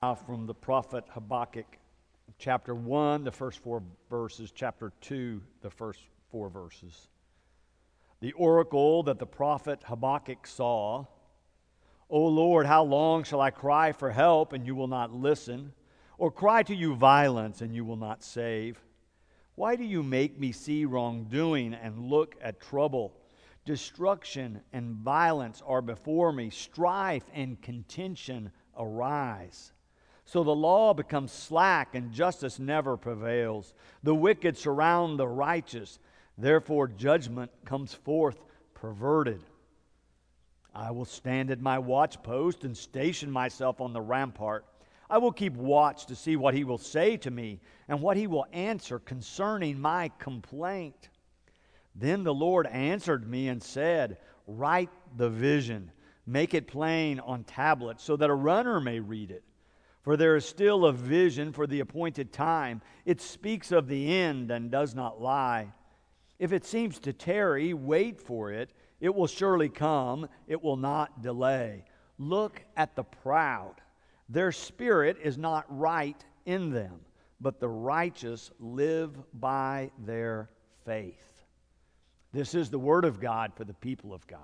Uh, from the prophet Habakkuk, chapter 1, the first four verses, chapter 2, the first four verses. The oracle that the prophet Habakkuk saw O Lord, how long shall I cry for help and you will not listen, or cry to you violence and you will not save? Why do you make me see wrongdoing and look at trouble? Destruction and violence are before me, strife and contention arise. So the law becomes slack and justice never prevails. The wicked surround the righteous. Therefore, judgment comes forth perverted. I will stand at my watchpost and station myself on the rampart. I will keep watch to see what he will say to me and what he will answer concerning my complaint. Then the Lord answered me and said, Write the vision, make it plain on tablets, so that a runner may read it. For there is still a vision for the appointed time. It speaks of the end and does not lie. If it seems to tarry, wait for it. It will surely come, it will not delay. Look at the proud. Their spirit is not right in them, but the righteous live by their faith. This is the word of God for the people of God.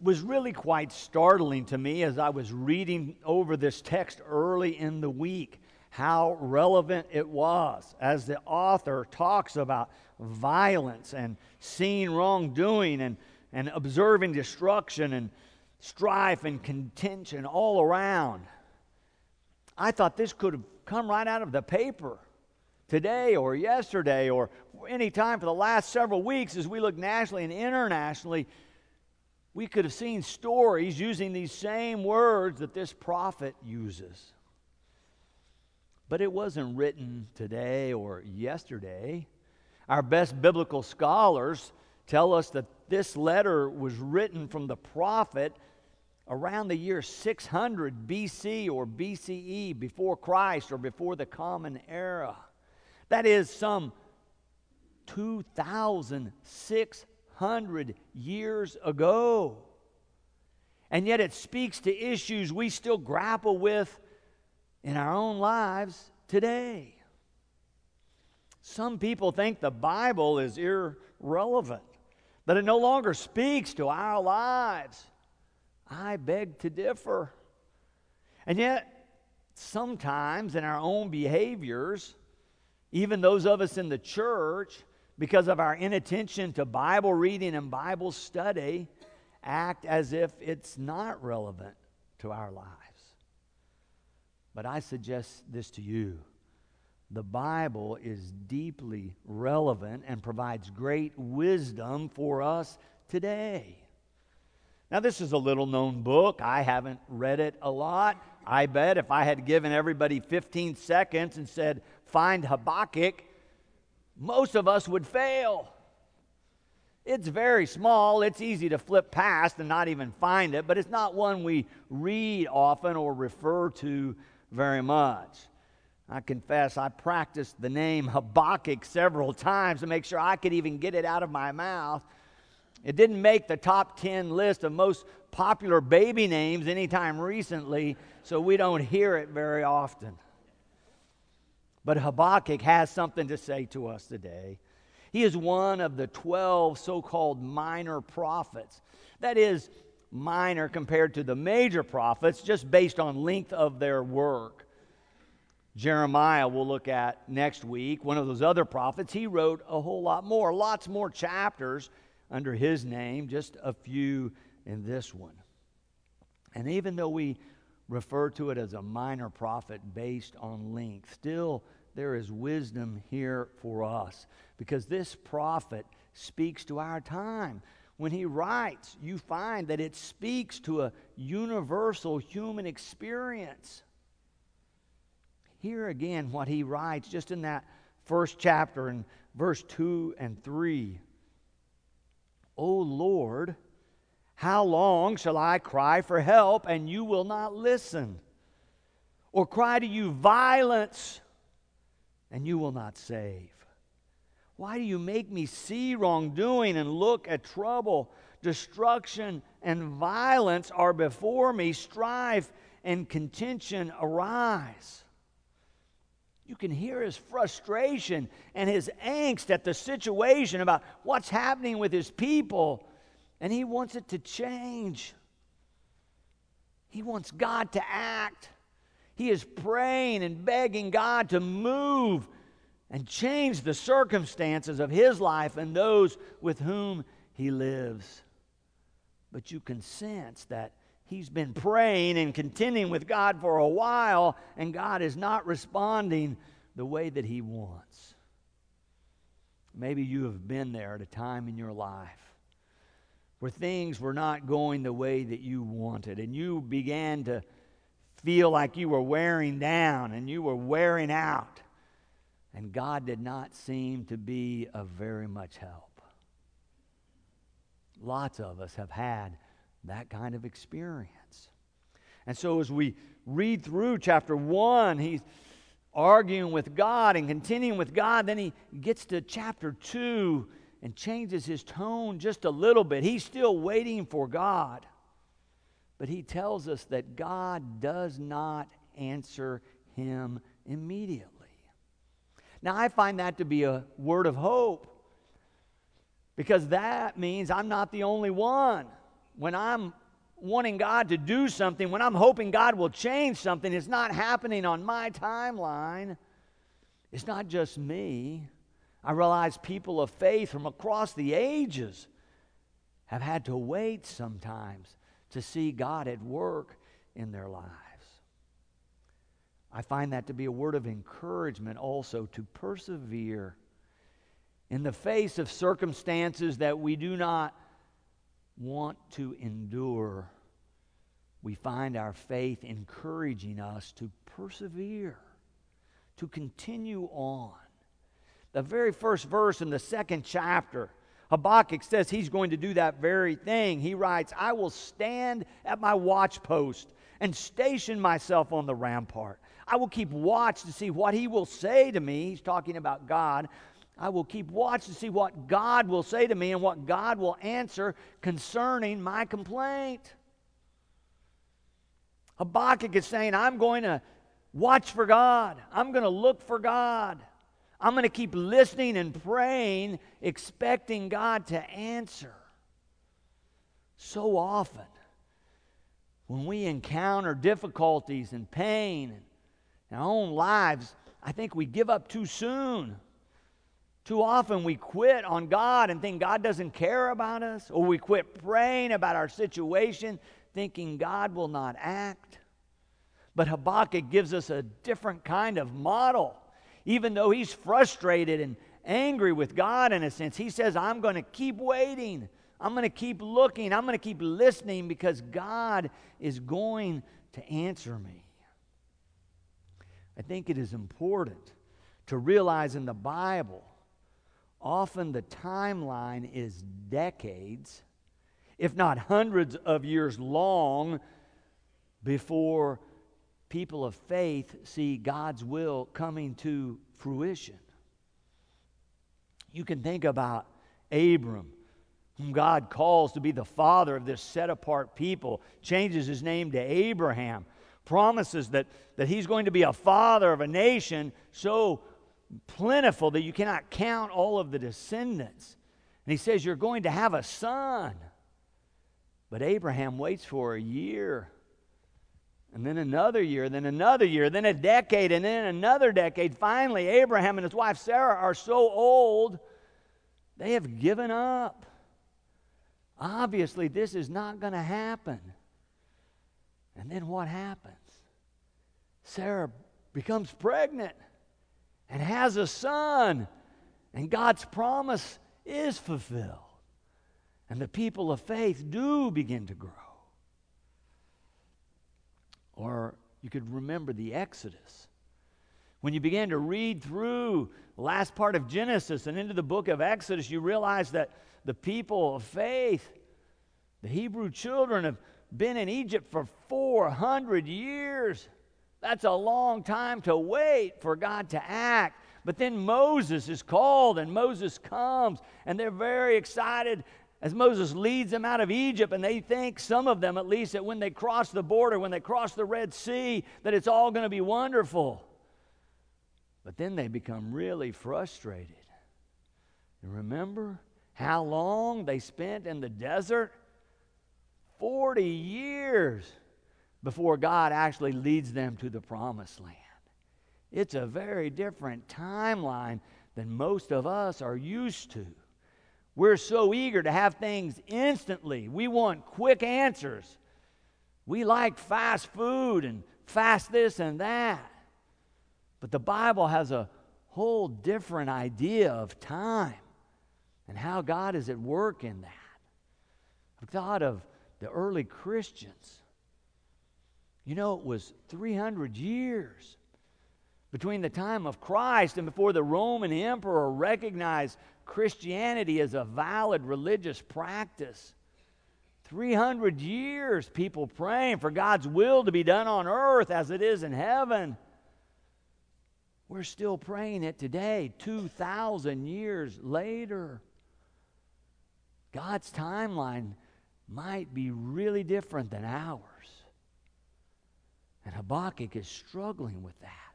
Was really quite startling to me as I was reading over this text early in the week how relevant it was as the author talks about violence and seeing wrongdoing and, and observing destruction and strife and contention all around. I thought this could have come right out of the paper today or yesterday or any time for the last several weeks as we look nationally and internationally we could have seen stories using these same words that this prophet uses. But it wasn't written today or yesterday. Our best biblical scholars tell us that this letter was written from the prophet around the year 600 BC or BCE, before Christ or before the Common Era. That is some 2,600 hundred years ago. And yet it speaks to issues we still grapple with in our own lives today. Some people think the Bible is irrelevant, that it no longer speaks to our lives. I beg to differ. And yet, sometimes in our own behaviors, even those of us in the church, because of our inattention to Bible reading and Bible study, act as if it's not relevant to our lives. But I suggest this to you the Bible is deeply relevant and provides great wisdom for us today. Now, this is a little known book. I haven't read it a lot. I bet if I had given everybody 15 seconds and said, find Habakkuk, most of us would fail. It's very small. It's easy to flip past and not even find it, but it's not one we read often or refer to very much. I confess I practiced the name Habakkuk several times to make sure I could even get it out of my mouth. It didn't make the top 10 list of most popular baby names anytime recently, so we don't hear it very often. But Habakkuk has something to say to us today. He is one of the 12 so called minor prophets. That is, minor compared to the major prophets, just based on length of their work. Jeremiah, we'll look at next week, one of those other prophets, he wrote a whole lot more, lots more chapters under his name, just a few in this one. And even though we refer to it as a minor prophet based on length, still there is wisdom here for us because this prophet speaks to our time. When he writes, you find that it speaks to a universal human experience. Here again, what he writes just in that first chapter in verse 2 and 3. O Lord, how long shall I cry for help and you will not listen? Or cry to you violence and you will not save. Why do you make me see wrongdoing and look at trouble? Destruction and violence are before me, strife and contention arise. You can hear his frustration and his angst at the situation about what's happening with his people, and he wants it to change. He wants God to act. He is praying and begging God to move and change the circumstances of his life and those with whom he lives. But you can sense that he's been praying and contending with God for a while, and God is not responding the way that he wants. Maybe you have been there at a time in your life where things were not going the way that you wanted, and you began to feel like you were wearing down and you were wearing out. And God did not seem to be of very much help. Lots of us have had that kind of experience. And so as we read through chapter 1, he's arguing with God and continuing with God. Then he gets to chapter 2 and changes his tone just a little bit. He's still waiting for God. But he tells us that God does not answer him immediately. Now, I find that to be a word of hope because that means I'm not the only one. When I'm wanting God to do something, when I'm hoping God will change something, it's not happening on my timeline. It's not just me. I realize people of faith from across the ages have had to wait sometimes to see God at work in their lives. I find that to be a word of encouragement also to persevere in the face of circumstances that we do not want to endure. We find our faith encouraging us to persevere, to continue on. The very first verse in the second chapter, Habakkuk says he's going to do that very thing. He writes, I will stand at my watchpost and station myself on the rampart. I will keep watch to see what he will say to me. He's talking about God. I will keep watch to see what God will say to me and what God will answer concerning my complaint. Habakkuk is saying, I'm going to watch for God. I'm going to look for God. I'm going to keep listening and praying, expecting God to answer. So often, when we encounter difficulties and pain in our own lives, I think we give up too soon. Too often we quit on God and think God doesn't care about us, or we quit praying about our situation thinking God will not act. But Habakkuk gives us a different kind of model. Even though he's frustrated and angry with God in a sense, he says, I'm going to keep waiting. I'm going to keep looking. I'm going to keep listening because God is going to answer me. I think it is important to realize in the Bible, often the timeline is decades, if not hundreds of years long, before people of faith see God's will coming to fruition. You can think about Abram, whom God calls to be the father of this set apart people, changes his name to Abraham, promises that, that he's going to be a father of a nation so plentiful that you cannot count all of the descendants. And he says, You're going to have a son. But Abraham waits for a year and then another year, then another year, then a decade, and then another decade. Finally, Abraham and his wife Sarah are so old, they have given up. Obviously, this is not going to happen. And then what happens? Sarah becomes pregnant and has a son, and God's promise is fulfilled. And the people of faith do begin to grow. Or you could remember the Exodus. When you began to read through the last part of Genesis and into the book of Exodus, you realize that the people of faith, the Hebrew children, have been in Egypt for 400 years. That's a long time to wait for God to act. But then Moses is called, and Moses comes, and they're very excited as Moses leads them out of Egypt, and they think, some of them at least, that when they cross the border, when they cross the Red Sea, that it's all going to be wonderful. But then they become really frustrated. And remember how long they spent in the desert? 40 years before God actually leads them to the promised land. It's a very different timeline than most of us are used to. We're so eager to have things instantly. We want quick answers. We like fast food and fast this and that. But the Bible has a whole different idea of time and how God is at work in that. I've thought of the early Christians. You know, it was 300 years between the time of Christ and before the Roman emperor recognized Christianity as a valid religious practice. 300 years, people praying for God's will to be done on earth as it is in heaven. We're still praying it today, 2,000 years later. God's timeline might be really different than ours. And Habakkuk is struggling with that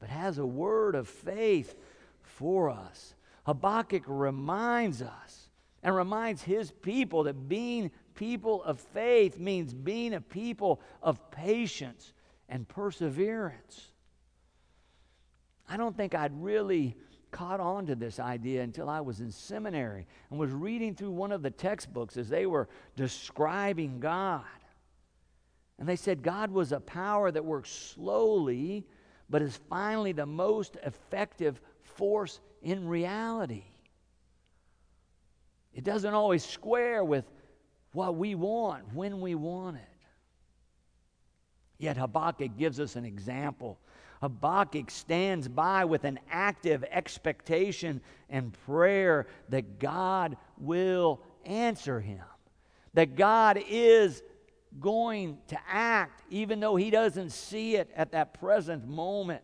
but has a word of faith for us. Habakkuk reminds us and reminds his people that being people of faith means being a people of patience and perseverance. I don't think I'd really caught on to this idea until I was in seminary and was reading through one of the textbooks as they were describing God. And they said God was a power that works slowly but is finally the most effective force in reality. It doesn't always square with what we want when we want it. Yet Habakkuk gives us an example. Habakkuk stands by with an active expectation and prayer that God will answer him, that God is going to act, even though he doesn't see it at that present moment.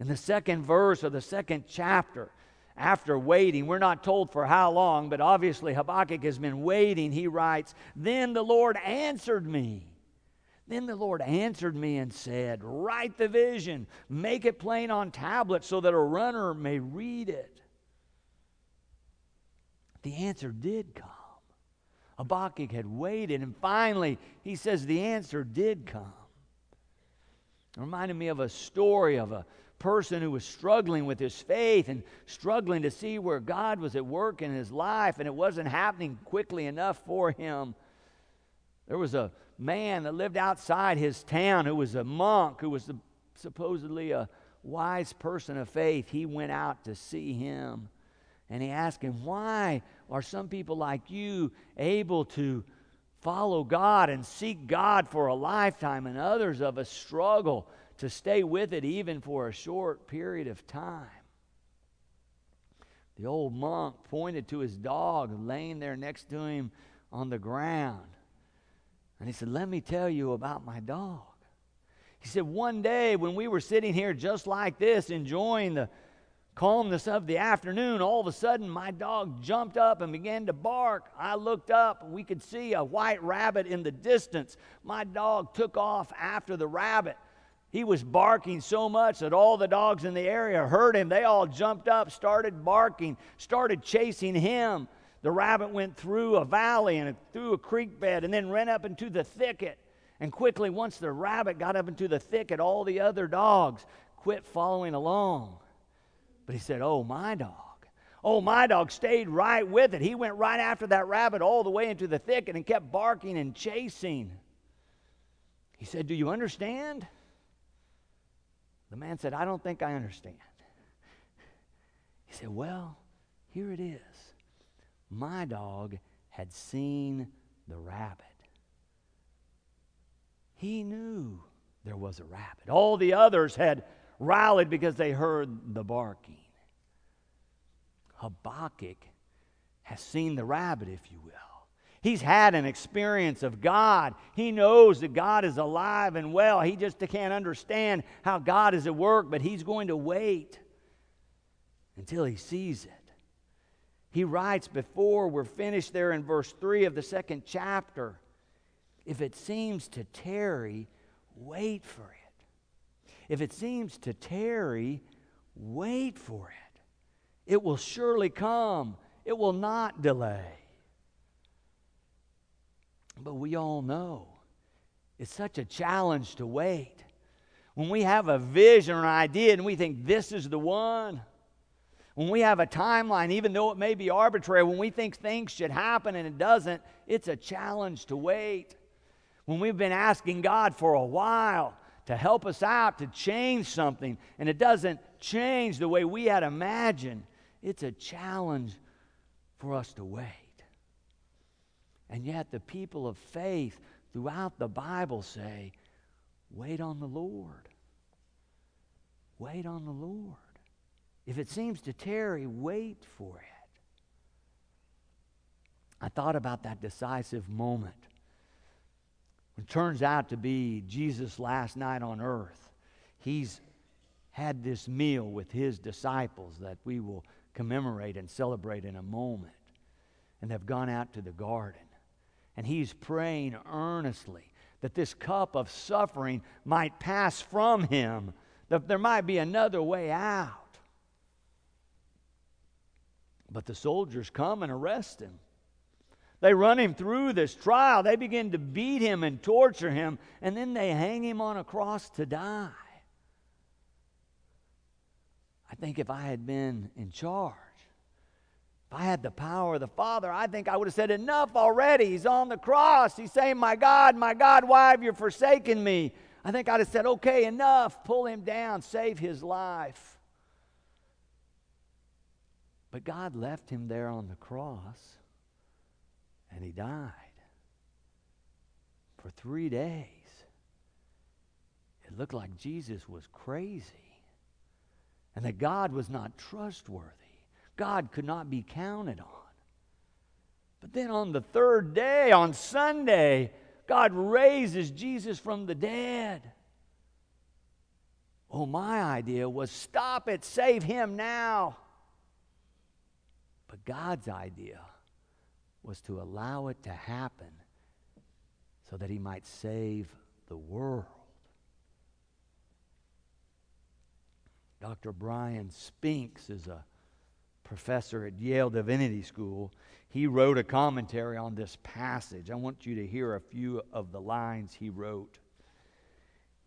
In the second verse of the second chapter, after waiting, we're not told for how long, but obviously Habakkuk has been waiting. He writes, Then the Lord answered me. Then the Lord answered me and said, Write the vision, make it plain on tablets so that a runner may read it. The answer did come. Habakkuk had waited, and finally he says the answer did come. It reminded me of a story of a person who was struggling with his faith and struggling to see where God was at work in his life, and it wasn't happening quickly enough for him. There was a man that lived outside his town who was a monk, who was supposedly a wise person of faith. He went out to see him and he asked him, Why are some people like you able to follow God and seek God for a lifetime, and others of us struggle to stay with it even for a short period of time? The old monk pointed to his dog laying there next to him on the ground. And he said, Let me tell you about my dog. He said, One day when we were sitting here just like this, enjoying the calmness of the afternoon, all of a sudden my dog jumped up and began to bark. I looked up, and we could see a white rabbit in the distance. My dog took off after the rabbit. He was barking so much that all the dogs in the area heard him. They all jumped up, started barking, started chasing him. The rabbit went through a valley and through a creek bed and then ran up into the thicket. And quickly, once the rabbit got up into the thicket, all the other dogs quit following along. But he said, Oh, my dog. Oh, my dog stayed right with it. He went right after that rabbit all the way into the thicket and kept barking and chasing. He said, Do you understand? The man said, I don't think I understand. He said, Well, here it is. My dog had seen the rabbit. He knew there was a rabbit. All the others had rallied because they heard the barking. Habakkuk has seen the rabbit, if you will. He's had an experience of God. He knows that God is alive and well. He just can't understand how God is at work, but he's going to wait. until he sees it. He writes before we're finished there in verse 3 of the second chapter if it seems to tarry, wait for it. If it seems to tarry, wait for it. It will surely come, it will not delay. But we all know it's such a challenge to wait. When we have a vision or an idea and we think this is the one, when we have a timeline, even though it may be arbitrary, when we think things should happen and it doesn't, it's a challenge to wait. When we've been asking God for a while to help us out, to change something, and it doesn't change the way we had imagined, it's a challenge for us to wait. And yet, the people of faith throughout the Bible say, wait on the Lord. Wait on the Lord. If it seems to tarry, wait for it. I thought about that decisive moment. It turns out to be Jesus' last night on earth. He's had this meal with his disciples that we will commemorate and celebrate in a moment. And they've gone out to the garden. And he's praying earnestly that this cup of suffering might pass from him, that there might be another way out. But the soldiers come and arrest him. They run him through this trial. They begin to beat him and torture him, and then they hang him on a cross to die. I think if I had been in charge, if I had the power of the Father, I think I would have said, Enough already. He's on the cross. He's saying, My God, my God, why have you forsaken me? I think I'd have said, Okay, enough. Pull him down. Save his life. But God left him there on the cross, and he died. For three days, it looked like Jesus was crazy and that God was not trustworthy. God could not be counted on. But then on the third day, on Sunday, God raises Jesus from the dead. Oh, my idea was stop it, save him now. But God's idea was to allow it to happen so that he might save the world. Dr. Bryan Spinks is a professor at Yale Divinity School, he wrote a commentary on this passage. I want you to hear a few of the lines he wrote.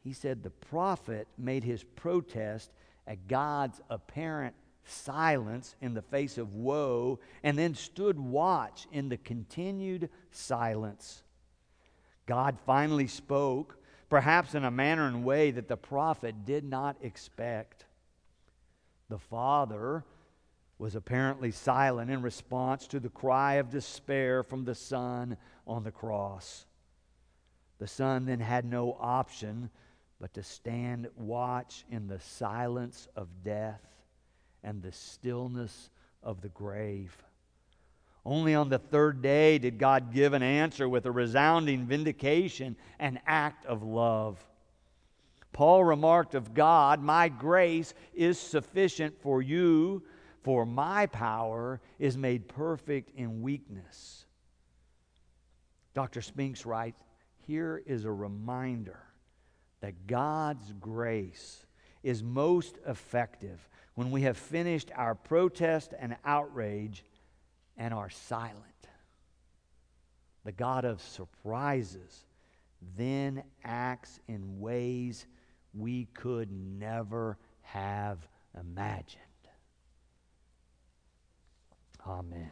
He said, The prophet made his protest at God's apparent silence in the face of woe and then stood watch in the continued silence. God finally spoke, perhaps in a manner and way that the prophet did not expect. The Father was apparently silent in response to the cry of despair from the Son on the cross. The Son then had no option but to stand watch in the silence of death and the stillness of the grave. Only on the third day did God give an answer with a resounding vindication and act of love. Paul remarked of God, My grace is sufficient for you for my power is made perfect in weakness. Dr. Spinks writes Here is a reminder that God's grace is most effective when we have finished our protest and outrage and are silent. The God of surprises then acts in ways we could never have imagined. Amen.